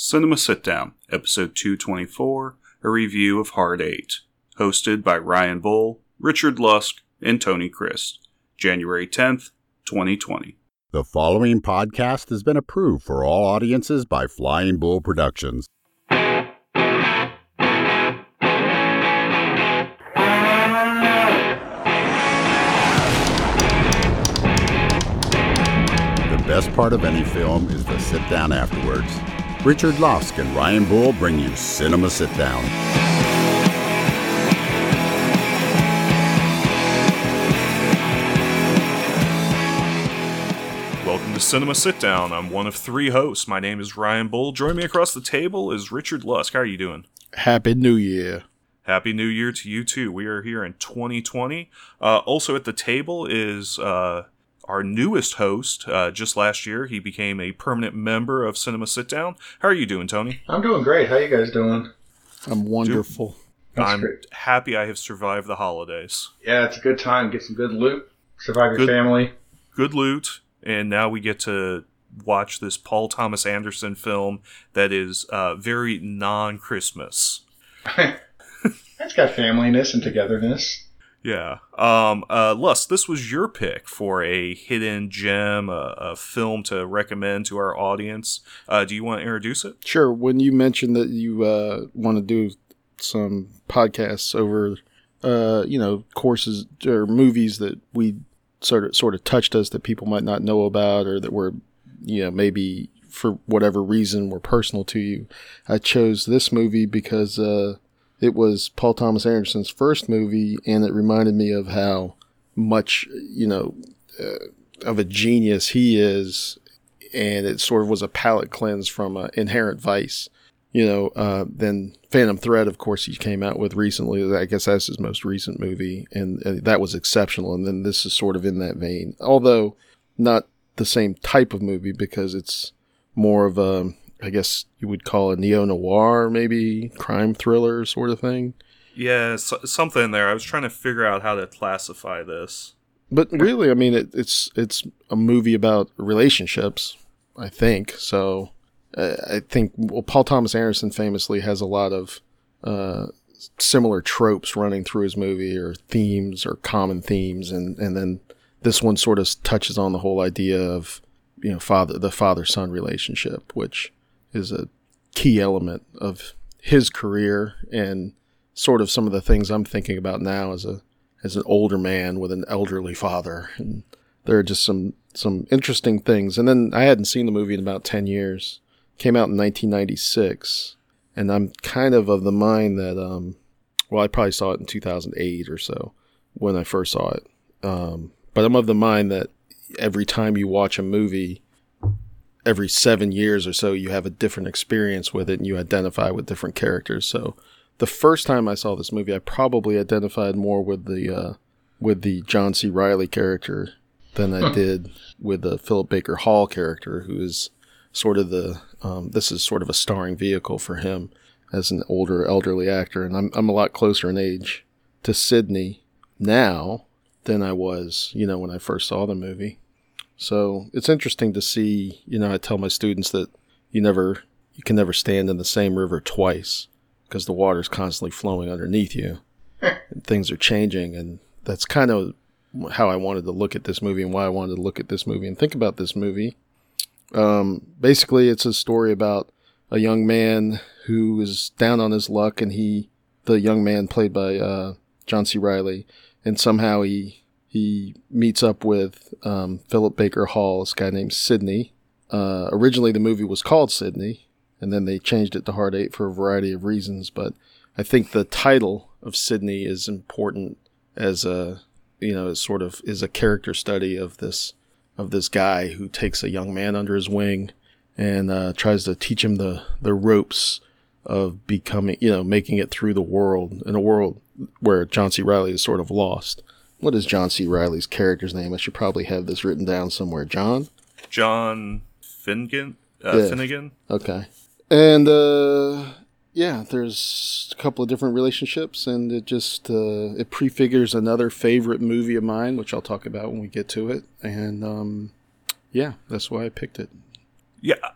Cinema Sit Down, Episode 224, a review of Hard 8, hosted by Ryan Bull, Richard Lusk, and Tony Christ, January 10th, 2020. The following podcast has been approved for all audiences by Flying Bull Productions. The best part of any film is the sit down afterwards. Richard Lusk and Ryan Bull bring you Cinema Sit Down. Welcome to Cinema Sit Down. I'm one of three hosts. My name is Ryan Bull. Join me across the table is Richard Lusk. How are you doing? Happy New Year. Happy New Year to you too. We are here in 2020. Uh, also at the table is uh, our newest host. Uh, just last year, he became a permanent member of Cinema Sit Down. How are you doing, Tony? I'm doing great. How you guys doing? I'm wonderful. That's I'm great. happy I have survived the holidays. Yeah, it's a good time. Get some good loot. Survive your family. Good loot, and now we get to watch this Paul Thomas Anderson film that is uh, very non-Christmas. It's got familyness and togetherness. Yeah. Um, uh, Lus, this was your pick for a hidden gem, a, a film to recommend to our audience. Uh, do you want to introduce it? Sure. When you mentioned that you uh, want to do some podcasts over, uh, you know, courses or movies that we sort of sort of touched us that people might not know about or that were, you know, maybe for whatever reason were personal to you, I chose this movie because uh, it was Paul Thomas Anderson's first movie, and it reminded me of how much you know uh, of a genius he is and it sort of was a palate cleanse from Inherent Vice. You know, uh, then Phantom Thread, of course, he came out with recently. I guess that's his most recent movie, and uh, that was exceptional. And then this is sort of in that vein, although not the same type of movie because it's more of a, I guess you would call a neo noir, maybe crime thriller sort of thing. Yeah, so, something there. I was trying to figure out how to classify this. But really, I mean, it, it's it's a movie about relationships. I think so. Uh, I think well, Paul Thomas Anderson famously has a lot of uh, similar tropes running through his movie, or themes, or common themes, and and then this one sort of touches on the whole idea of you know father the father son relationship, which is a key element of his career and sort of some of the things I'm thinking about now as a as an older man with an elderly father. And there are just some some interesting things. And then i hadn't seen the movie in about 10 years. Came out in 1996 and i'm kind of of the mind that um well i probably saw it in 2008 or so when i first saw it. Um but i'm of the mind that every time you watch a movie every seven years or so you have a different experience with it and you identify with different characters so the first time I saw this movie, I probably identified more with the uh, with the John C. Reilly character than I did with the Philip Baker Hall character, who is sort of the um, this is sort of a starring vehicle for him as an older elderly actor, and I'm I'm a lot closer in age to Sydney now than I was, you know, when I first saw the movie. So it's interesting to see. You know, I tell my students that you never you can never stand in the same river twice because the water's constantly flowing underneath you and things are changing and that's kind of how I wanted to look at this movie and why I wanted to look at this movie and think about this movie. Um, basically, it's a story about a young man who is down on his luck, and he, the young man played by uh, John C. Reilly, and somehow he he meets up with um, Philip Baker Hall, this guy named Sydney. Uh, originally, the movie was called Sydney, and then they changed it to Hard Eight for a variety of reasons. But I think the title of Sydney is important as a you know as sort of is a character study of this of this guy who takes a young man under his wing and uh, tries to teach him the the ropes of becoming you know making it through the world in a world where John C. Reilly is sort of lost. What is John C. Reilly's character's name? I should probably have this written down somewhere. John. John Finnegan. Uh, Yeah. Finnegan. Okay. And uh yeah, there's a couple of different relationships and it just uh it prefigures another favorite movie of mine, which I'll talk about when we get to it. And um yeah, that's why I picked it. Yeah, I-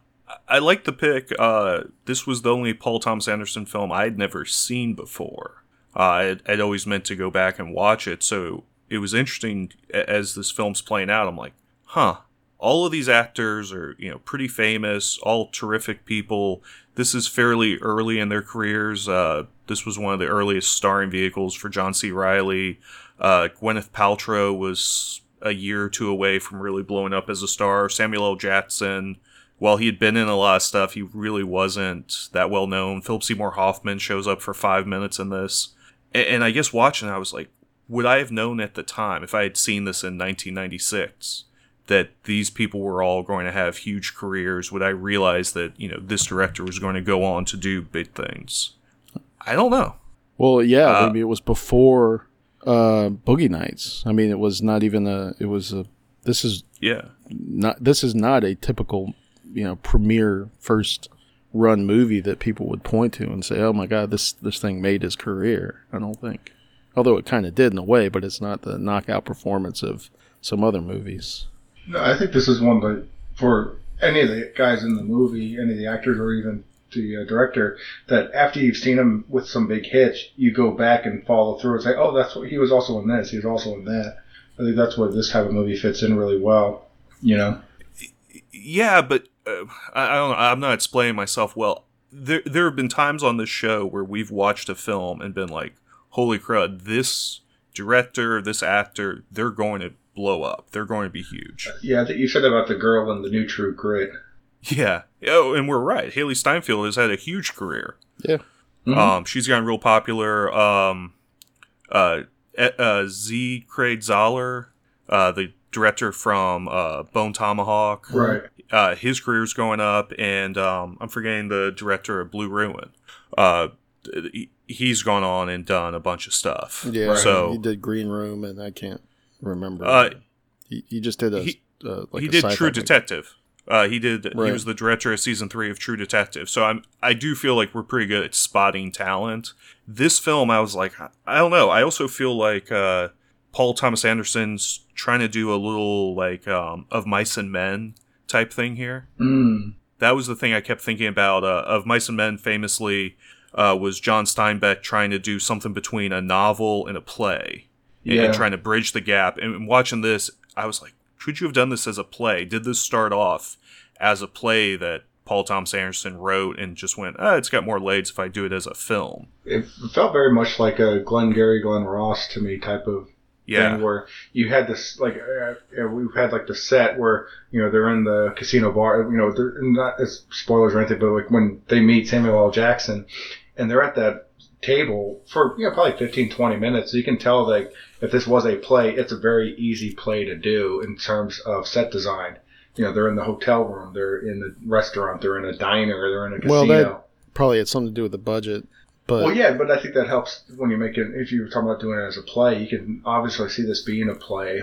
I like the pick. Uh, this was the only Paul Thomas Anderson film I'd never seen before. Uh, I'd, I'd always meant to go back and watch it, so it was interesting as this film's playing out. I'm like, huh. All of these actors are, you know, pretty famous, all terrific people. This is fairly early in their careers. Uh, this was one of the earliest starring vehicles for John C. Reilly. Uh, Gwyneth Paltrow was a year or two away from really blowing up as a star. Samuel L. Jackson, while he had been in a lot of stuff, he really wasn't that well known. Philip Seymour Hoffman shows up for five minutes in this. And, and I guess watching, I was like, would I have known at the time, if I had seen this in 1996, that these people were all going to have huge careers? Would I realize that, you know, this director was going to go on to do big things? I don't know. Well, yeah, Uh, maybe it was before uh, Boogie Nights. I mean, it was not even a. It was a. This is Yeah. not. This is not a typical, you know, premiere first run movie that people would point to and say, "Oh my God, this this thing made his career." I don't think, although it kind of did in a way, but it's not the knockout performance of some other movies. No, I think this is one that for any of the guys in the movie, any of the actors, or even the uh, director, that after you've seen him with some big hits, you go back and follow through and say, "Oh, that's what he was also in this. He was also in that." I think that's where this type of movie fits in really well. You know, Yeah, but uh, I, I don't know. I'm not explaining myself well. There, there have been times on this show where we've watched a film and been like, "Holy crud! This director, this actor, they're going to blow up. They're going to be huge." yeah, I you said about the girl in the new True Grit. Yeah. Oh, and we're right. Hailee Steinfeld has had a huge career. Yeah, Mhm. Um, she's gotten real popular. Um, uh, uh, Z. Craig Zahler, uh, the director from uh, Bone Tomahawk, Right. uh, his career's going up, and um, I'm forgetting the director of Blue Ruin. Uh, he- he's gone on and done a bunch of stuff. yeah. So he did Green Room, and I can't remember. Uh, he, he just did a. he- uh, like he a did sci-fi True movie. Detective. Uh, he did. He was the director of season three of True Detective. So I'm. I do feel like we're pretty good at spotting talent. This film, I was like, I don't know. I also feel like uh, Paul Thomas Anderson's trying to do a little like um, of Mice and Men type thing here. Mm. That was the thing I kept thinking about. Uh, of Mice and Men, famously, uh, was John Steinbeck trying to do something between a novel and a play, and- Yeah. and trying to bridge the gap. And watching this, I was like, could you have done this as a play? Did this start off as a play that Paul Thomas Anderson wrote and just went, ah, it's got more legs if I do it as a film? It felt very much like a Glenn Gary, Glen Ross to me type of Yeah. thing where you had this like uh, we've had like the set where you know they're in the casino bar you know they're not as spoilers or anything but like when they meet Samuel L Jackson and they're at that table for you know probably 15 20 minutes you can tell like if this was a play it's a very easy play to do in terms of set design you know they're in the hotel room they're in the restaurant they're in a diner they're in a casino Well, that- Probably had something to do with the budget, but well, yeah, but I think that helps when you make it. If you're talking about doing it as a play, you can obviously see this being a play.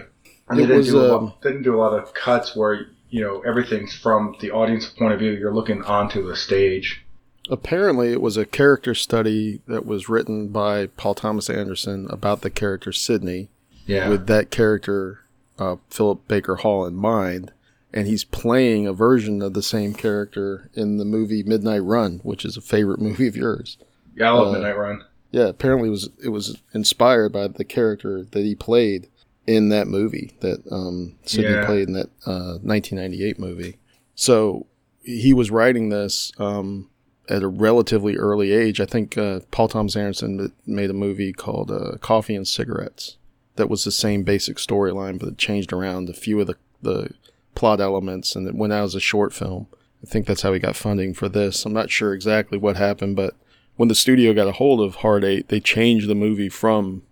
And they It didn't, was, do a um, lot, they didn't do a lot of cuts where you know everything's from the audience point of view. You're looking onto the stage. Apparently it was a character study that was written by Paul Thomas Anderson about the character Sydney, Yeah, with that character uh, Philip Baker Hall in mind, and he's playing a version of the same character in the movie Midnight Run, which is a favorite movie of yours. yeah, I love uh, Midnight Run. Yeah, apparently it was it was inspired by the character that he played in that movie that um, Sydney Yeah. played in that uh, 1998 movie. So he was writing this um, at a relatively early age. I think uh, Paul Thomas Anderson made a movie called uh, Coffee and Cigarettes that was the same basic storyline, but it changed around a few of the, the plot elements, and it went out as a short film. I think that's how he got funding for this. I'm not sure exactly what happened, but when the studio got a hold of Hard Eight, they changed the movie from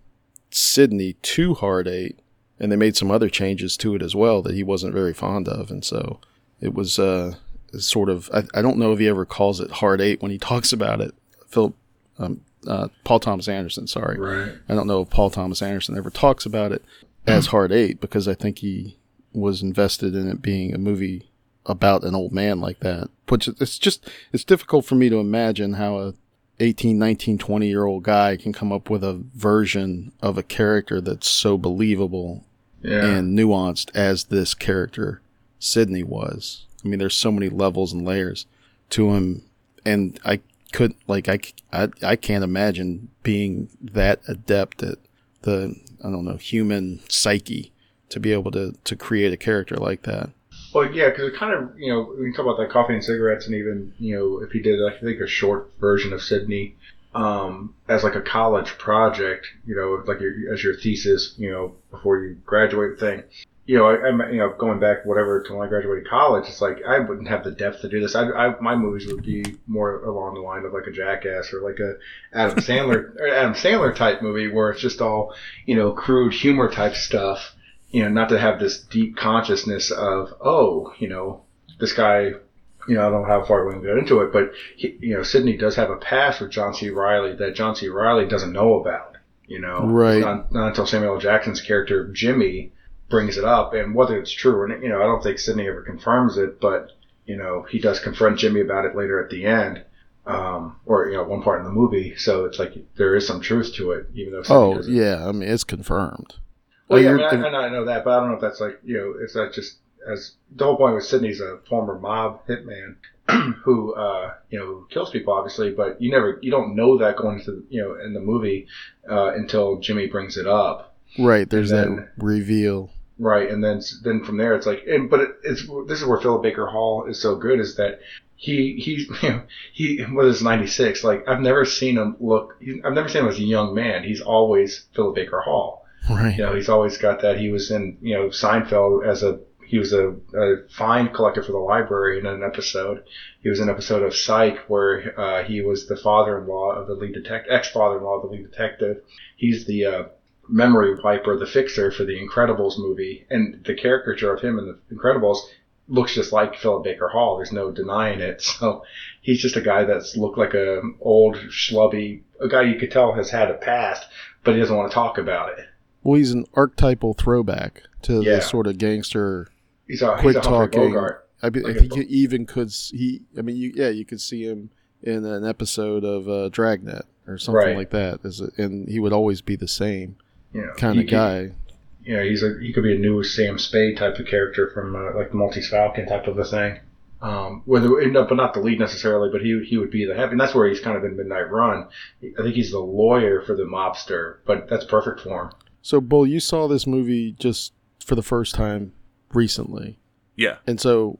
Sydney to Hard Eight, and they made some other changes to it as well that he wasn't very fond of, and so it was uh, sort of. I, I don't know if he ever calls it Hard Eight when he talks about it. Philip, um, uh, Paul Thomas Anderson, sorry, Right. I don't know if Paul Thomas Anderson ever talks about it as Hard Eight because I think he was invested in it being a movie about an old man like that. Which it's just it's difficult for me to imagine how a 18, 19, 20 year old guy can come up with a version of a character that's so believable Yeah. and nuanced as this character Sydney was. I mean, there's so many levels and layers. to him, and I could like I, I I can't imagine being that adept at the I don't know human psyche to be able to to create a character like that. Well, yeah, because it kind of, you know, we can talk about that coffee and cigarettes, and even, you know, if he did, I think, a short version of Sydney um, as like a college project, you know, like your, as your thesis, you know, before you graduate thing. You know, I, am you know going back whatever to when I graduated college. It's like I wouldn't have the depth to do this. I, I my movies would be more along the line of like a Jackass or like a Adam Sandler or Adam Sandler type movie where it's just all you know crude humor type stuff. You know, not to have this deep consciousness of oh, you know, this guy you know, I don't know how far we can get into it, but he, you know, Sydney does have a past with John C. Reilly that John C. Reilly doesn't know about. You know, right? Not, not until Samuel Jackson's character Jimmy brings it up, and whether it's true or you know, I don't think Sydney ever confirms it, but you know, he does confront Jimmy about it later at the end. Um, or you know, one part in the movie, so it's like there is some truth to it, even though. Sydney oh yeah, I mean it's confirmed. Well, oh, yeah, I, mean, I, I know that, but I don't know if that's like you know, if that just as the whole point with Sydney's a former mob hitman who uh, you know kills people, obviously, but you never you don't know that going into you know in the movie uh, until Jimmy brings it up. Right. There's then, that reveal. Right, and then then from there it's like, and, but it, it's this is where Philip Baker Hall is so good is that he he you know, he was 96 like I've never seen him look I've never seen him as a young man he's always Philip Baker Hall right you know he's always got that he was in you know Seinfeld as a he was a, a fine collector for the library in an episode. He was in an episode of Psych where uh, he was the father-in-law of the lead detective, ex-father-in-law of the lead detective. He's the uh, memory wiper, the fixer for the Incredibles movie, and the caricature of him in the Incredibles looks just like Philip Baker Hall. There's no denying it. So he's just a guy that's looked like a old schlubby, a guy you could tell has had a past, but he doesn't want to talk about it. Well, he's an archetypal throwback to yeah. the sort of gangster He's a, quick he's a talking. I, mean, like he even could he. I mean, you, yeah, you could see him in an episode of uh, Dragnet or something right. like that. And he would always be the same yeah. kind of guy. yeah, he's a he could be a new Sam Spade type of character from uh, like the Maltese Falcon type of a thing. Um, whether but not the lead necessarily, but he he would be the heavy, and that's where he's kind of in Midnight Run. I think he's the lawyer for the mobster, but that's perfect for him. So, Bull, you saw this movie just for the first time recently. Yeah. And so,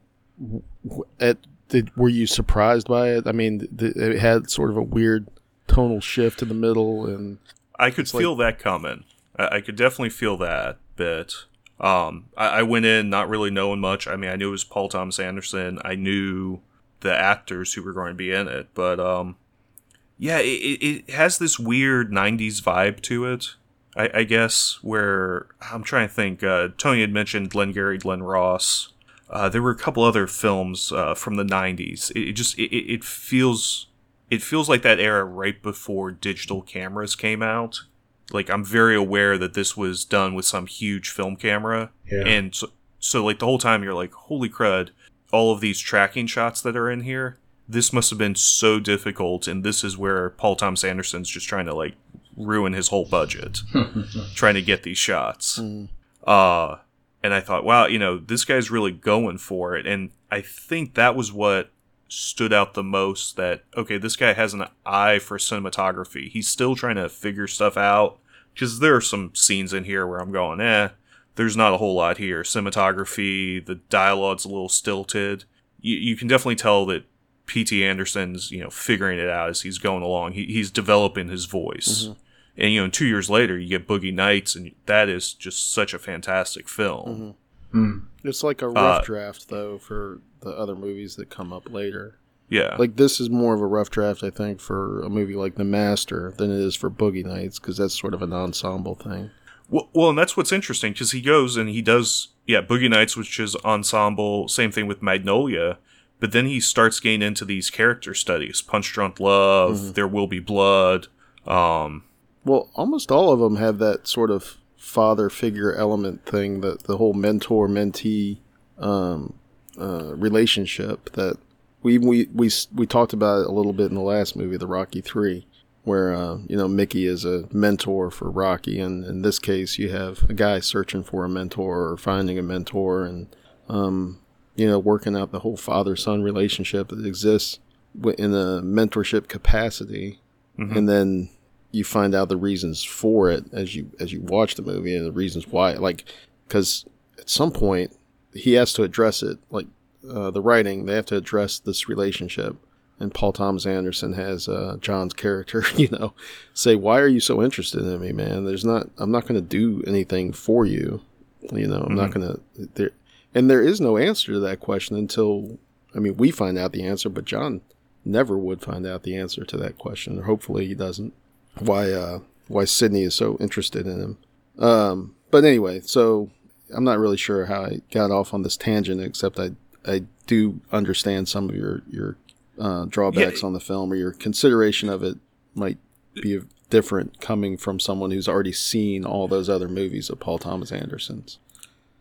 at did were you surprised by it? I mean, th- it had sort of a weird tonal shift in the middle, and I could feel like, that coming. I-, I, could definitely feel that bit. Um, I-, I went in not really knowing much. I mean, I knew it was Paul Thomas Anderson. I knew the actors who were going to be in it, but um, yeah, it, it has this weird '90s vibe to it. I, I guess where I'm trying to think. Uh, Tony had mentioned Glengarry Glen Ross. Uh, there were a couple other films uh, from the '90s. It, it just it, it, feels it feels like that era right before digital cameras came out. Like I'm very aware that this was done with some huge film camera, yeah. and so, so like the whole time you're like, holy crud! All of these tracking shots that are in here. This must have been so difficult, and this is where Paul Thomas Anderson's just trying to like ruin his whole budget trying to get these shots. Mm. Uh, and I thought, wow, you know, this guy's really going for it. And I think that was what stood out the most that, okay, this guy has an eye for cinematography. He's still trying to figure stuff out. Because there are some scenes in here where I'm going, eh, there's not a whole lot here. Cinematography, the dialogue's a little stilted. You, you can definitely tell that P.T. Anderson's, you know, figuring it out as he's going along. He, he's developing his voice. Mm-hmm and you know, two years later, you get Boogie Nights, and that is just such a fantastic film. Mm-hmm. Mm. It's like a rough uh, draft, though, for the other movies that come up later. Yeah, like this is more of a rough draft, I think, for a movie like The Master than it is for Boogie Nights because that's sort of an ensemble thing. Well, well and that's what's interesting because he goes and he does, yeah, Boogie Nights, which is ensemble. Same thing with Magnolia, but then he starts getting into these character studies: Punch Drunk Love, mm-hmm. There Will Be Blood. Um, well, almost all of them have that sort of father figure element thing that the whole mentor mentee um, uh, relationship that we, we we we talked about a little bit in the last movie, the Rocky Three, where uh, you know Mickey is a mentor for Rocky, and in this case, you have a guy searching for a mentor or finding a mentor, and um, you know, working out the whole father son relationship that exists in a mentorship capacity, Mhm. and then you find out the reasons for it as you as you watch the movie and the reasons why. Like, because at some point he has to address it. Like uh, the writing, they have to address this relationship. And Paul Thomas Anderson has uh, John's character, you know, say, "Why are you so interested in me, man? There's not. I'm not going to do anything for you. You know, I'm not going to." There, and there is no answer to that question until, I mean, we find out the answer, but John never would find out the answer to that question, or hopefully he doesn't. Why, uh, why Sydney is so interested in him. Um, but anyway, so I'm not really sure how I got off on this tangent, except I, I do understand some of your, your, uh, drawbacks Yeah. on the film or your consideration of it might be different coming from someone who's already seen all those other movies of Paul Thomas Anderson's.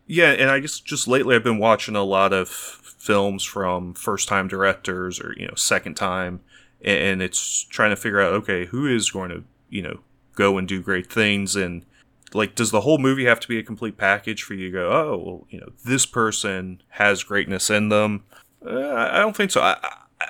Yeah, and I guess just lately I've been watching a lot of films from first time directors or, you know, second time, and it's trying to figure out, okay, who is going to, you know, go and do great things and like does the whole movie have to be a complete package for you to go, oh, well, you know, this person has greatness in them? Uh, I don't think so. I,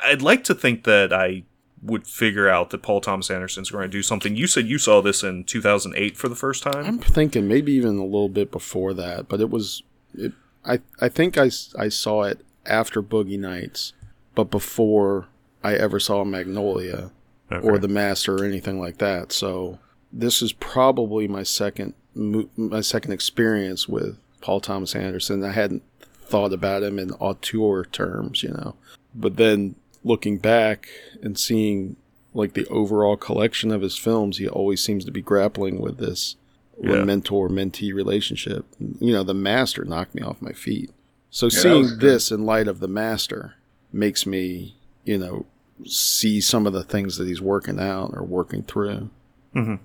I'd like to think that I would figure out that Paul Thomas Anderson's going to do something. You said you saw this in 2008 for the first time. I'm thinking maybe even a little bit before that, but it was. It, I I think I, I saw it after Boogie Nights, but before I ever saw Magnolia or The Master or anything like that. So this is probably my second my second experience with Paul Thomas Anderson. I hadn't thought about him in auteur terms, you know, but then looking back and seeing like the overall collection of his films, he always seems to be grappling with this Yeah. mentor mentee relationship. You know, the master knocked me off my feet. So was seeing this in light of the master makes me, you know, see some of the things that he's working out or working through.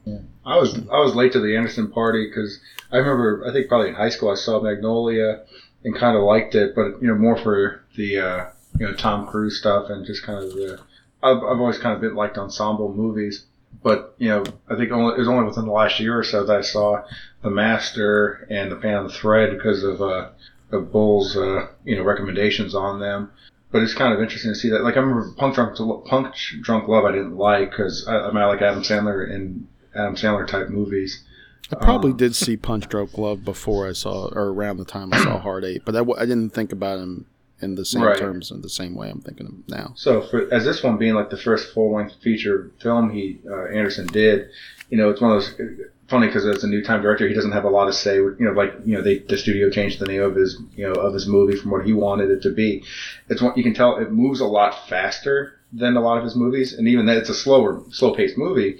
Yeah, I was I was late to the Anderson party because I remember I think probably in high school I saw Magnolia and kind of liked it, but you know more for the uh, you know Tom Cruise stuff and just kind of the I've, I've always kind of been liked ensemble movies, but you know I think only, it was only within the last year or so that I saw The Master and The Phantom Thread because of uh, of Bull's uh, you know recommendations on them. But it's kind of interesting to see that. Like I remember Punk Drunk Punch Drunk Love I didn't like because I, I mean I like Adam Sandler and Adam Sandler type movies. I probably Um, did see Punch Drunk Love before I saw, or around the time I saw Hard Eight, but I didn't think about him in the same Right. terms in the same way I'm thinking of him now. So for as this one being like the first full length feature film he uh, Anderson did, you know, it's one of those funny because as a new time director, he doesn't have a lot to say. You know, like you know, they the studio changed the name of his you know of his movie from what he wanted it to be. It's what you can tell it moves a lot faster than a lot of his movies, and even that it's a slower, slow paced movie.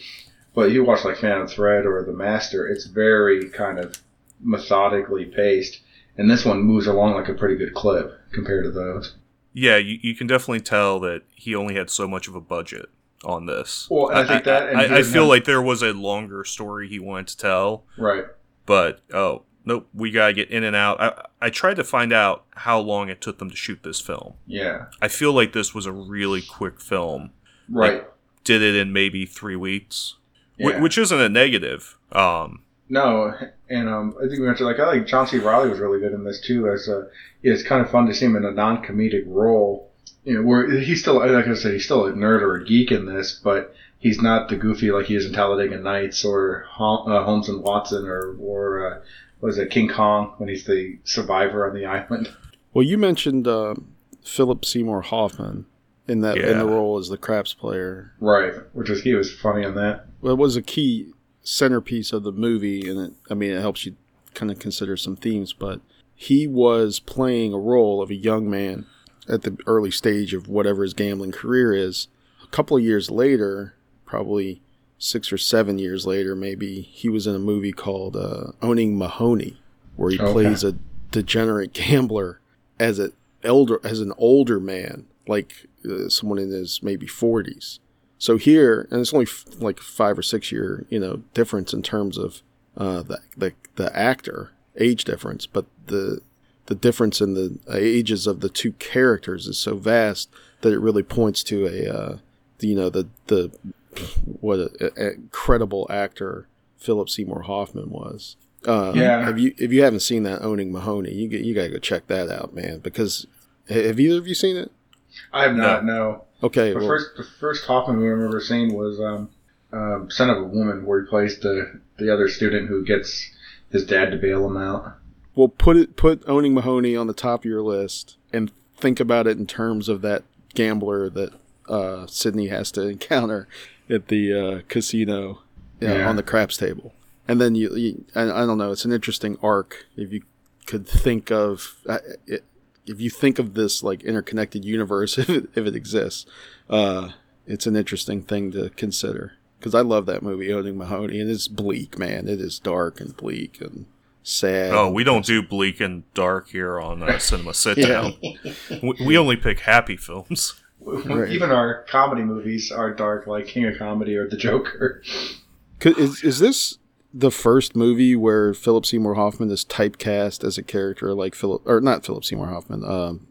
But you watch like Phantom Thread or The Master, it's very kind of methodically paced, and this one moves along like a pretty good clip compared to those. Yeah, you, you can definitely tell that he only had so much of a budget on this. Well, and I think that- and I, I feel like there was a longer story he wanted to tell, Right. but oh nope, we gotta get in and out. I, I tried to find out how long it took them to shoot this film. Yeah. I feel like this was a really quick film. Right. Did it in maybe three weeks, Yeah. which isn't a negative. Um, No, and um, I think we mentioned like I like John C. Reilly was really good in this too. As a, yeah, it's kind of fun to see him in a non-comedic role. You know, where he's still like I said, he's still a nerd or a geek in this, but he's not the goofy like he is in Talladega Nights or Hol- uh, Holmes and Watson or or uh, what is it King Kong when he's the survivor on the island. Well, you mentioned uh, Philip Seymour Hoffman in that in the role as the craps player. Right, which was he was funny in that. Well, it was a key centerpiece of the movie, and it, I mean, it helps you kind of consider some themes. But he was playing a role of a young man at the early stage of whatever his gambling career is. A couple of years later, probably six or seven years later, maybe he was in a movie called uh, Owning Mahowny, where he Okay. plays a degenerate gambler as a elder as an older man, like uh, someone in his maybe forties. So here, and it's only f- like five or six year, you know, difference in terms of uh, the, the the actor age difference, but the the difference in the ages of the two characters is so vast that it really points to a uh, you know the the what a, a incredible actor Philip Seymour Hoffman was. Uh, Yeah. If you if you haven't seen that owning Mahowny, you get, you gotta go check that out, man, because Have either of you seen it? I have not. No. Okay, The well, first the first Hoffman movie I remember seeing was um, um, Scent of a Woman, where he plays the the other student who gets his dad to bail him out. Well, put it put owning Mahowny on the top of your list, and think about it in terms of that gambler that uh, Sydney has to encounter at the uh, casino uh, Yeah. on the craps table, and then you, you I, I don't know, it's an interesting arc if you could think of uh, it, if you think of this like interconnected universe if it, if it exists, uh, it's an interesting thing to consider. Because I love that movie, Owning Mahowny, and it's bleak, man. It is dark and bleak and sad. Oh, we don't do bleak and dark here on uh, Cinema Sit Down. we, we only pick happy films. Right. Even our comedy movies are dark, like King of Comedy or The Joker. Is is this the first movie where Philip Seymour Hoffman is typecast as a character like Philip, or not Philip Seymour Hoffman? Um,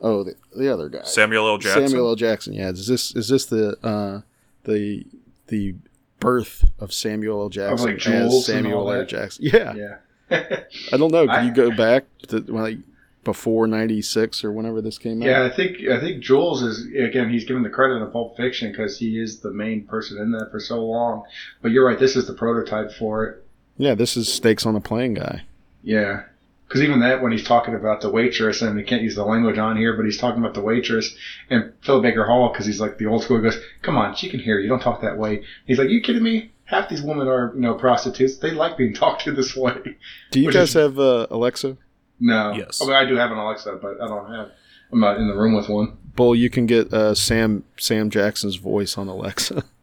oh, the, the other guy, Samuel L. Jackson. Samuel L. Jackson. Yeah, is this is this the uh, the the birth of Samuel L. Jackson like, as Samuel L. Jackson? Yeah, Yeah. I don't know. Can I- you go back to like before '96 or whenever this came out? Yeah, I think I think Jules is again. He's given the credit in Pulp Fiction because he is the main person in that for so long. But you're right. This is the prototype for it. yeah. This is Snakes on a Plane guy. Yeah, because even that when he's talking about the waitress and he can't use the language on here, but he's talking about the waitress and Philip Baker Hall because he's like the old school. Goes, come on, she can hear you. Don't talk that way. He's like, you kidding me? Half these women are you know prostitutes. They like being talked to this way. Do you guys is- have uh, Alexa? No. Yes. I mean, I do have an Alexa, but I don't have. I'm not in the room with one. Bull, you can get uh, Sam Sam Jackson's voice on Alexa.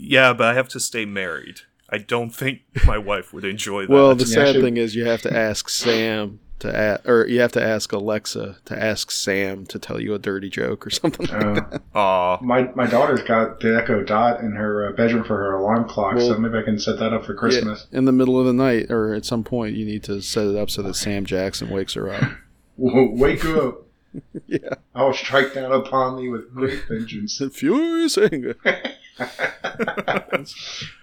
Yeah, but I have to stay married. I don't think my wife would enjoy that. Well, the Yeah, sad thing is you have to ask Sam to ask, or you have to ask Alexa to ask Sam to tell you a dirty joke or something. like Uh, that. Aw, my my daughter's got the Echo Dot in her uh, bedroom for her alarm clock, so maybe I can set that up for Christmas. In the middle of the night or at some point, you need to set it up so that Sam Jackson wakes her up. W- Wake up! yeah, I will strike down upon thee with great vengeance. furious anger.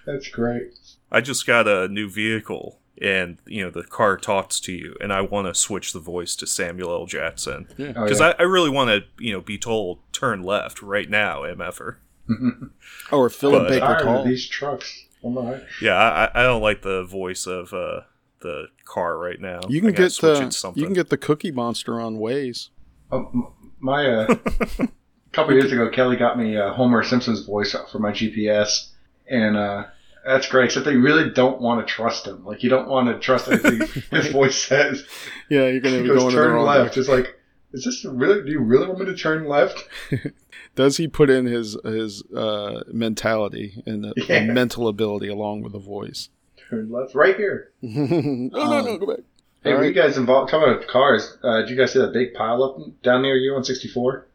That's great. I just got a new vehicle, and you know the car talks to you, and I want to switch the voice to Samuel L. Jackson Yeah. Oh, because yeah. I, I really want to you know be told turn left right now, mf'er. Oh, or Philip But- Baker Tired of Hall. these trucks. Oh my. Yeah, I, I don't like the voice of uh, the car right now. You can get switch it to the something. you can get the Cookie Monster on Waze. Oh, my uh, a couple years ago, Kelly got me uh, Homer Simpson's voice for my GPS, and uh, that's great. Except they really don't want to trust him. Like you don't want to trust anything his voice says. Yeah, you're gonna He be goes going in the turn left. direction. It's like, is this really? Do you really want me to turn left? Does he put in his his uh, mentality and uh, Yeah. mental ability along with the voice? Turn left, right here. no, no, no, go back. Hey, All were right. you guys involved? Talking about cars, uh, did you guys see that big pileup down near you on 64?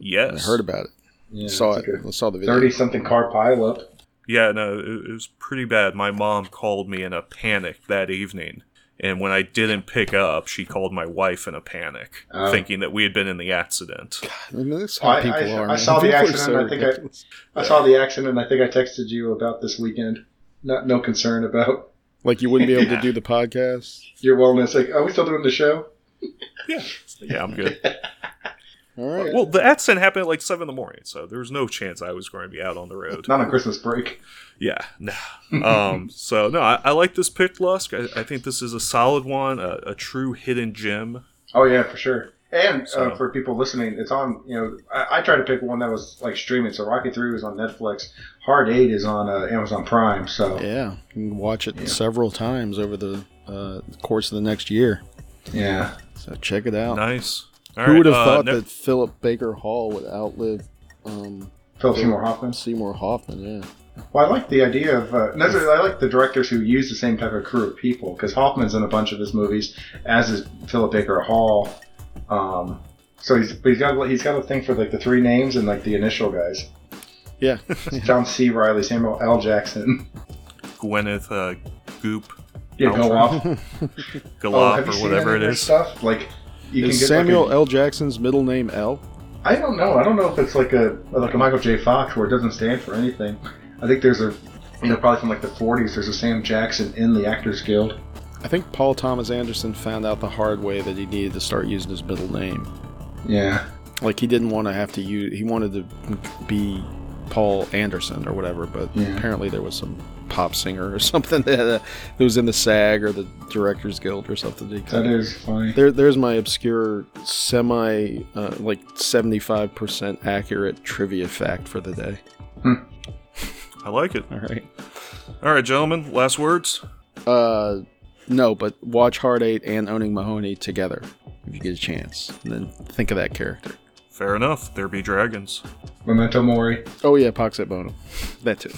I heard about it. Yeah, saw it. like saw the video. 30 something car pileup. Yeah, no, it, it was pretty bad. My mom called me in a panic that evening. And when I didn't pick up, she called my wife in a panic, Oh. thinking that we had been in the accident. I mean, that's how I- people I- are. I man. saw the People are accident, so I think I- ridiculous. I saw the accident. I think I texted you about this weekend. Not no concern about like you wouldn't be able Yeah. to do the podcast. your wellness. Like, are we still doing the show? Yeah, yeah, I'm good. All right. well, the accident happened at like seven in the morning, so there was no chance I was going to be out on the road. Not on Christmas break. Yeah, no. Um, so no, I, I like this pick, Lusk. I, I think this is a solid one, a, a true hidden gem. Oh yeah, for sure. And So- uh, for people listening, it's on. You know, I, I tried to pick one that was like streaming. So Rocky Three was on Netflix. Hard Eight is on uh, Amazon Prime. So yeah, you can watch it several times over the uh, course of the next year. yeah. So check it out. Nice. All Who right, would have uh, thought ne- that Philip Baker Hall would outlive um, Philip Seymour Hoffman. Seymour Hoffman? Yeah. Well, I like the idea of. Uh, I like the directors who use the same type of crew of people because Hoffman's in a bunch of his movies, as is Philip Baker Hall. Um, so he's but he's got he's got a thing for like the three names and like the initial guys. Yeah. John C. Reilly, Samuel L. Jackson. Gwyneth uh, Goop Yeah, go Paltrow. off. Oh, Galop or seen whatever any it of their is. Stuff like you Is Samuel Like a, L. Jackson's middle name L? I don't know. I don't know if it's like a like a Michael J. Fox where it doesn't stand for anything. I think there's a you know probably from like the 40s. There's a Sam Jackson in the Actors Guild. I think Paul Thomas Anderson found out the hard way that he needed to start using his middle name. Yeah. Like he didn't want to have to use. He wanted to be Paul Anderson or whatever, but Yeah. apparently there was some pop singer or something that, uh, that was in the SAG or the Directors Guild or something. He That is funny. There, there's my obscure, semi, uh, like 75% accurate trivia fact for the day. I like it. All right. All right, gentlemen, last words. Uh, no, but watch Hard Eight and Owning Mahowny together if you get a chance, and then think of that character. Fair enough. There be dragons. Memento Mori. Oh yeah, Pax et Bonum, that too.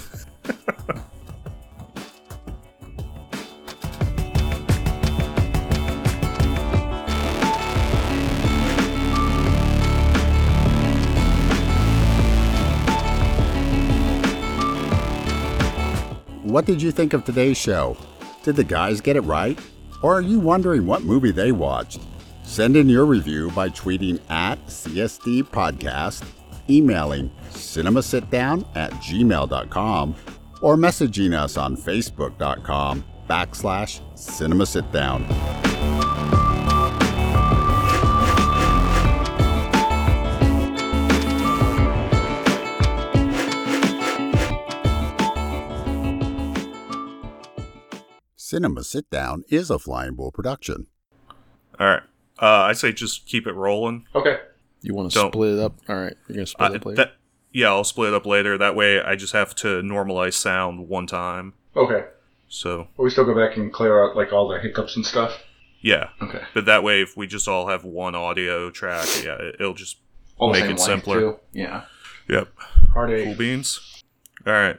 What did you think of today's show? Did the guys get it right? Or are you wondering what movie they watched? Send in your review by tweeting at CSD Podcast, emailing cinemasitdown at gmail.com, or messaging us on facebook.com backslash cinemasitdown. Cinema Sit Down is a Flying Bull production. All right. Uh, I say just keep it rolling. Okay. You want to Don't- split it up? All right, you're gonna split Uh, it up later. that, yeah, I'll split it up later. That way, I just have to normalize sound one time. Okay. So But we still go back and clear out like all the hiccups and stuff. yeah, Okay. but that way, if we just all have one audio track, yeah, it- it'll just All Make it simpler. Too. Yeah. yep. Hard Cool beans. All right.